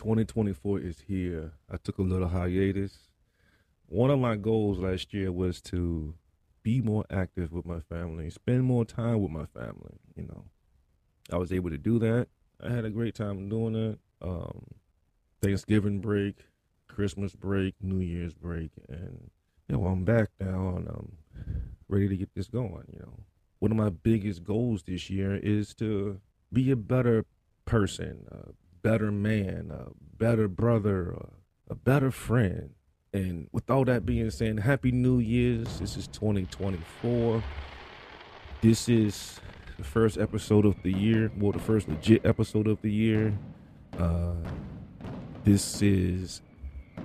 2024 is here. I took a little hiatus. One of my goals last year was to be more active with my family, spend more time with my family. You know, I was able to do that. I had a great time doing it. Um, Thanksgiving break, Christmas break, New Year's break, and you know, I'm back now and I'm ready to get this going. You know, one of my biggest goals this year is to be a better person, a better man, a better brother, a, better friend. And with all that being said, Happy New Year's. This is 2024. This is the first episode of the year. Well, the first legit episode of the year. Uh, this is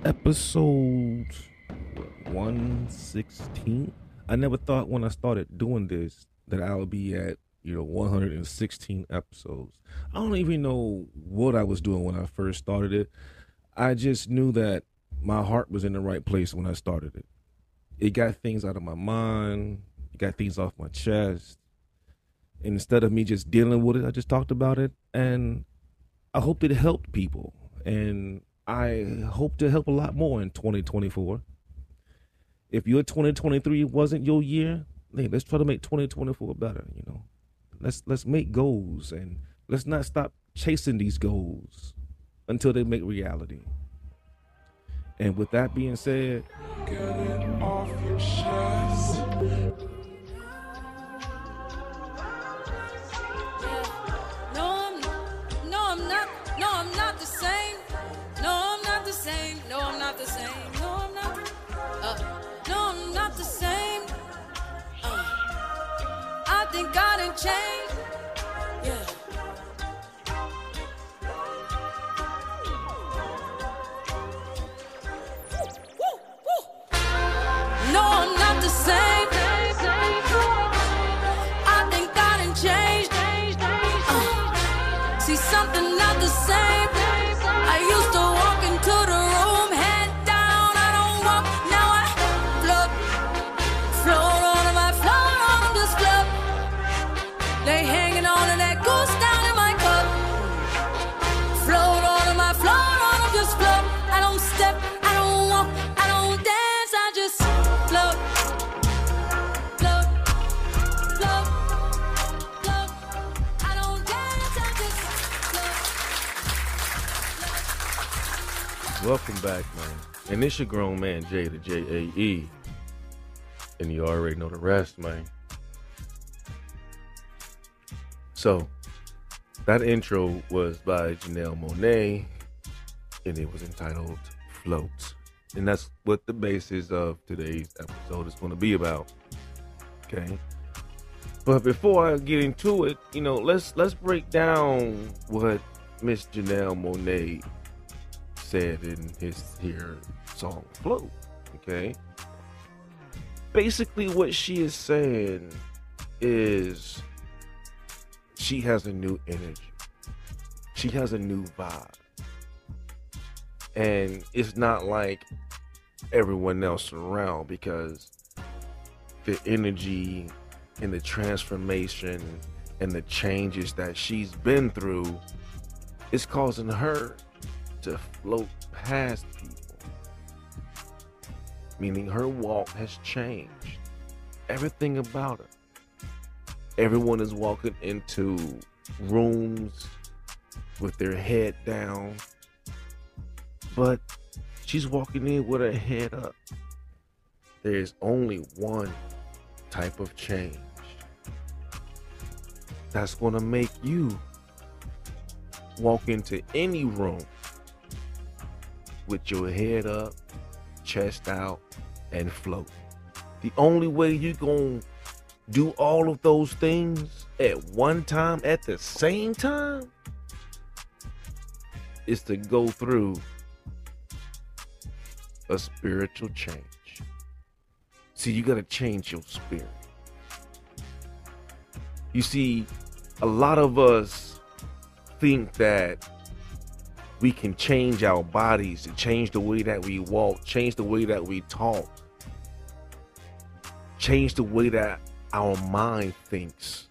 episode 116. I never thought when I started doing this that I would be at you know 116 episodes. I don't even know what I was doing when I first started it. I just knew that my heart was in the right place when I started it. It got things out of my mind, it got things off my chest. And instead of me just dealing with it, I just talked about it and I hoped it helped people. And I hope to help a lot more in 2024. If your 2023 wasn't your year, hey, let's try to make 2024 better, you know. Let's let's make goals and let's not stop chasing these goals until they make reality. And with that being said, Get it off your chest. No, I'm no, I'm not. No, I'm not the same. No, I'm not the same. No, I'm not the same. No, I'm not. Uh, no, I'm not the same. Uh, I think I done welcome back, man. And it's your grown man, Jay the J A E. And you already know the rest, man. So, that intro was by Janelle Monáe, and it was entitled Float. And that's what the basis of today's episode is going to be about. Okay. But before I get into it, you know, let's let's break down what Miss Janelle Monáe said in his here song Float. Okay. Basically what she is saying is she has a new energy. She has a new vibe. And it's not like everyone else around because the energy and the transformation and the changes that she's been through is causing her to float past people. Meaning her walk has changed. Everything about her. Everyone is walking into rooms with their head down, but she's walking in with her head up. There's only one type of change that's going to make you walk into any room with your head up, chest out, and float. The only way you're going to do all of those things at one time at the same time is to go through a spiritual change. See, you got to change your spirit. You see, a lot of us think that we can change our bodies, to change the way that we walk, change the way that we talk, change the way that our mind thinks.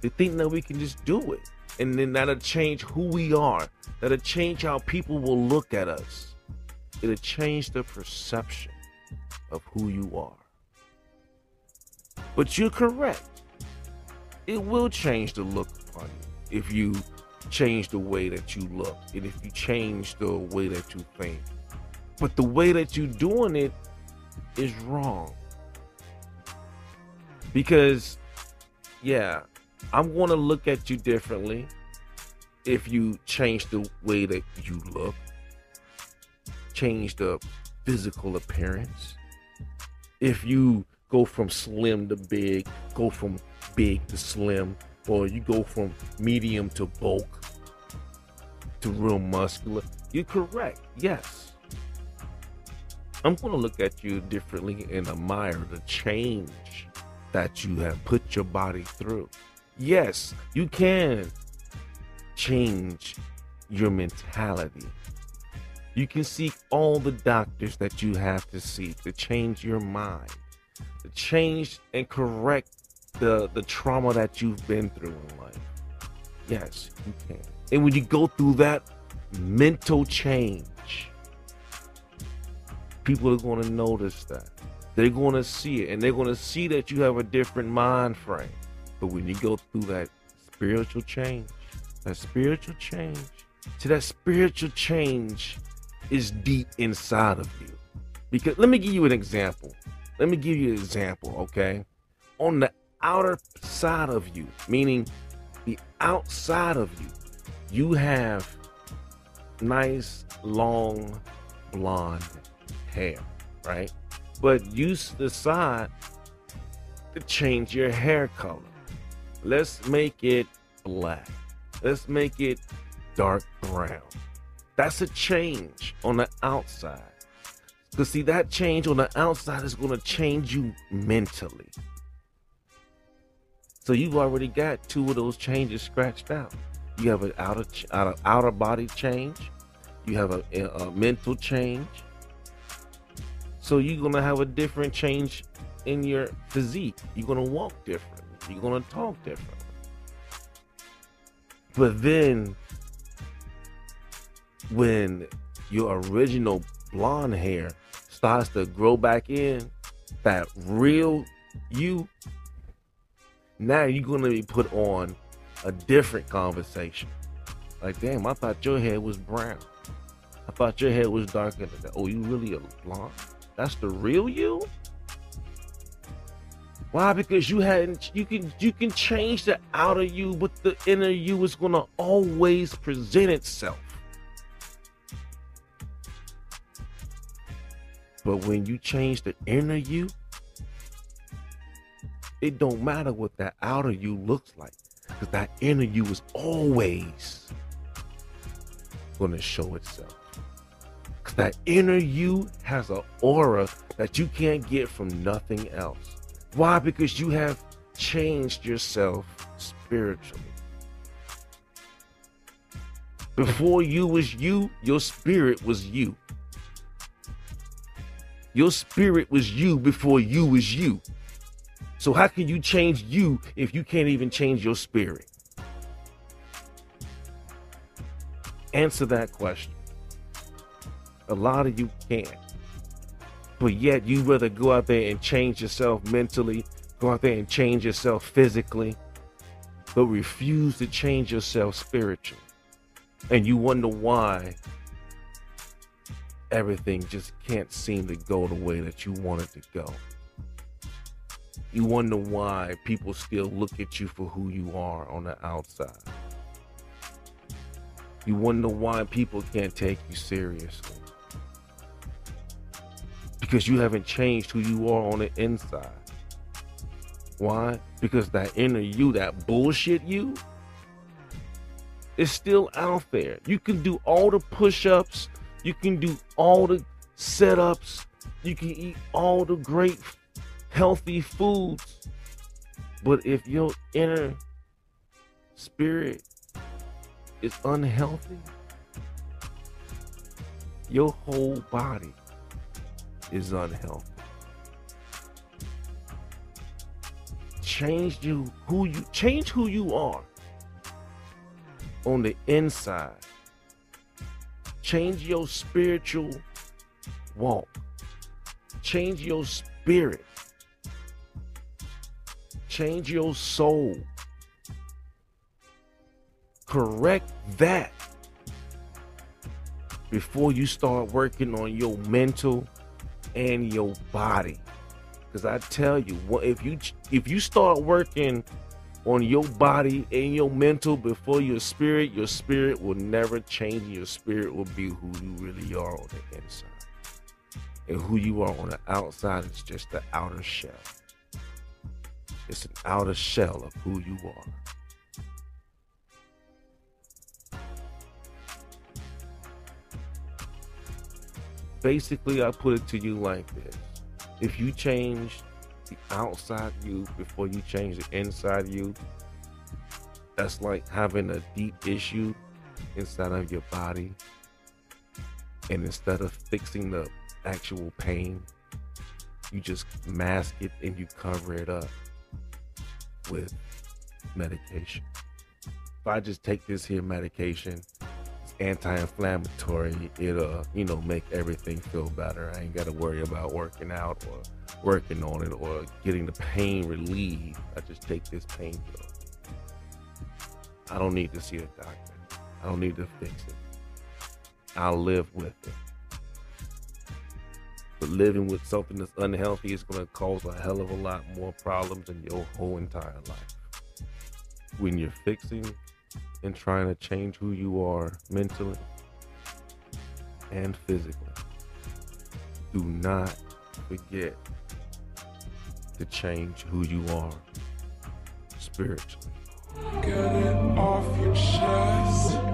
They think that we can just do it And then that'll change who we are. That'll change how people will look at us. It'll change the perception of who you are. But you're correct. It will change the look upon you if you change the way that you look and if you change the way that you think. But the way that you're doing it is wrong. Because, yeah, I'm going to look at you differently if you change the way that you look, change the physical appearance. If you go from slim to big, go from big to slim, or you go from medium to bulk to real muscular, you're correct. Yes. I'm going to look at you differently and admire the change that you have put your body through. Yes, you can change your mentality. You can seek all the doctors that you have to seek to change your mind, to change and correct the, the trauma that you've been through in life. Yes, you can. And when you go through that mental change, people are going to notice that. They're going to see it and they're going to see that you have a different mind frame. But when you go through that spiritual change, that spiritual change, to that spiritual change is deep inside of you. Because let me give you an example. Let me give you an example, okay? On the outer side of you, meaning the outside of you, you have nice, long, blonde hair, right? But you decide to change your hair color. Let's make it black. Let's make it dark brown. That's a change on the outside. Because, see, that change on the outside is going to change you mentally. So you've already got two of those changes scratched out. You have an outer outer, outer body change. You have a, a, a mental change. So you're gonna have a different change in your physique. You're gonna walk different. You're gonna talk different. But then, when your original blonde hair starts to grow back in, that real you, now you're gonna be put on a different conversation. Like, damn, I thought your hair was brown. I thought your hair was darker than that. Oh, you really a blonde? That's the real you? Why? Because you hadn't you can you can change the outer you, but the inner you is gonna always present itself. But when you change the inner you, it don't matter what that outer you looks like. Because that inner you is always gonna show itself. Because that inner you has an aura that you can't get from nothing else. Why? Because you have changed yourself spiritually. Before you was you, your spirit was you. Your spirit was you before you was you. So how can you change you if you can't even change your spirit? Answer that question. A lot of you can't. But yet you rather go out there and change yourself mentally, go out there and change yourself physically, but refuse to change yourself spiritually. And you wonder why everything just can't seem to go the way that you want it to go. You wonder why people still look at you for who you are on the outside. You wonder why people can't take you seriously. Because you haven't changed who you are on the inside. Why? Because that inner you, that bullshit you, is still out there. You can do all the push ups, you can do all the setups, you can eat all the great healthy foods. But if your inner spirit is unhealthy, your whole body is unhealthy. Change you who you change who you are. on the inside. Change your spiritual walk. Change your spirit. Change your soul. Correct that before you start working on your mental and your body. Because I tell you, what if you if you start working on your body and your mental before your spirit, your spirit will never change. Your spirit will be who you really are on the inside. And who you are on the outside is just the outer shell. It's an outer shell of who you are. Basically, I put it to you like this. If you change the outside you before you change the inside you, that's like having a deep issue inside of your body. And instead of fixing the actual pain, you just mask it and you cover it up with medication. If I just take this here medication, it's anti-inflammatory, it'll, you know, make everything feel better. I ain't gotta worry about working out or working on it or getting the pain relieved. I just take this painkiller. I don't need to see a doctor. I don't need to fix it. I'll live with it. But living with something that's unhealthy is going to cause a hell of a lot more problems in your whole entire life. When you're fixing and trying to change who you are mentally and physically, do not forget to change who you are spiritually. Get it off your chest.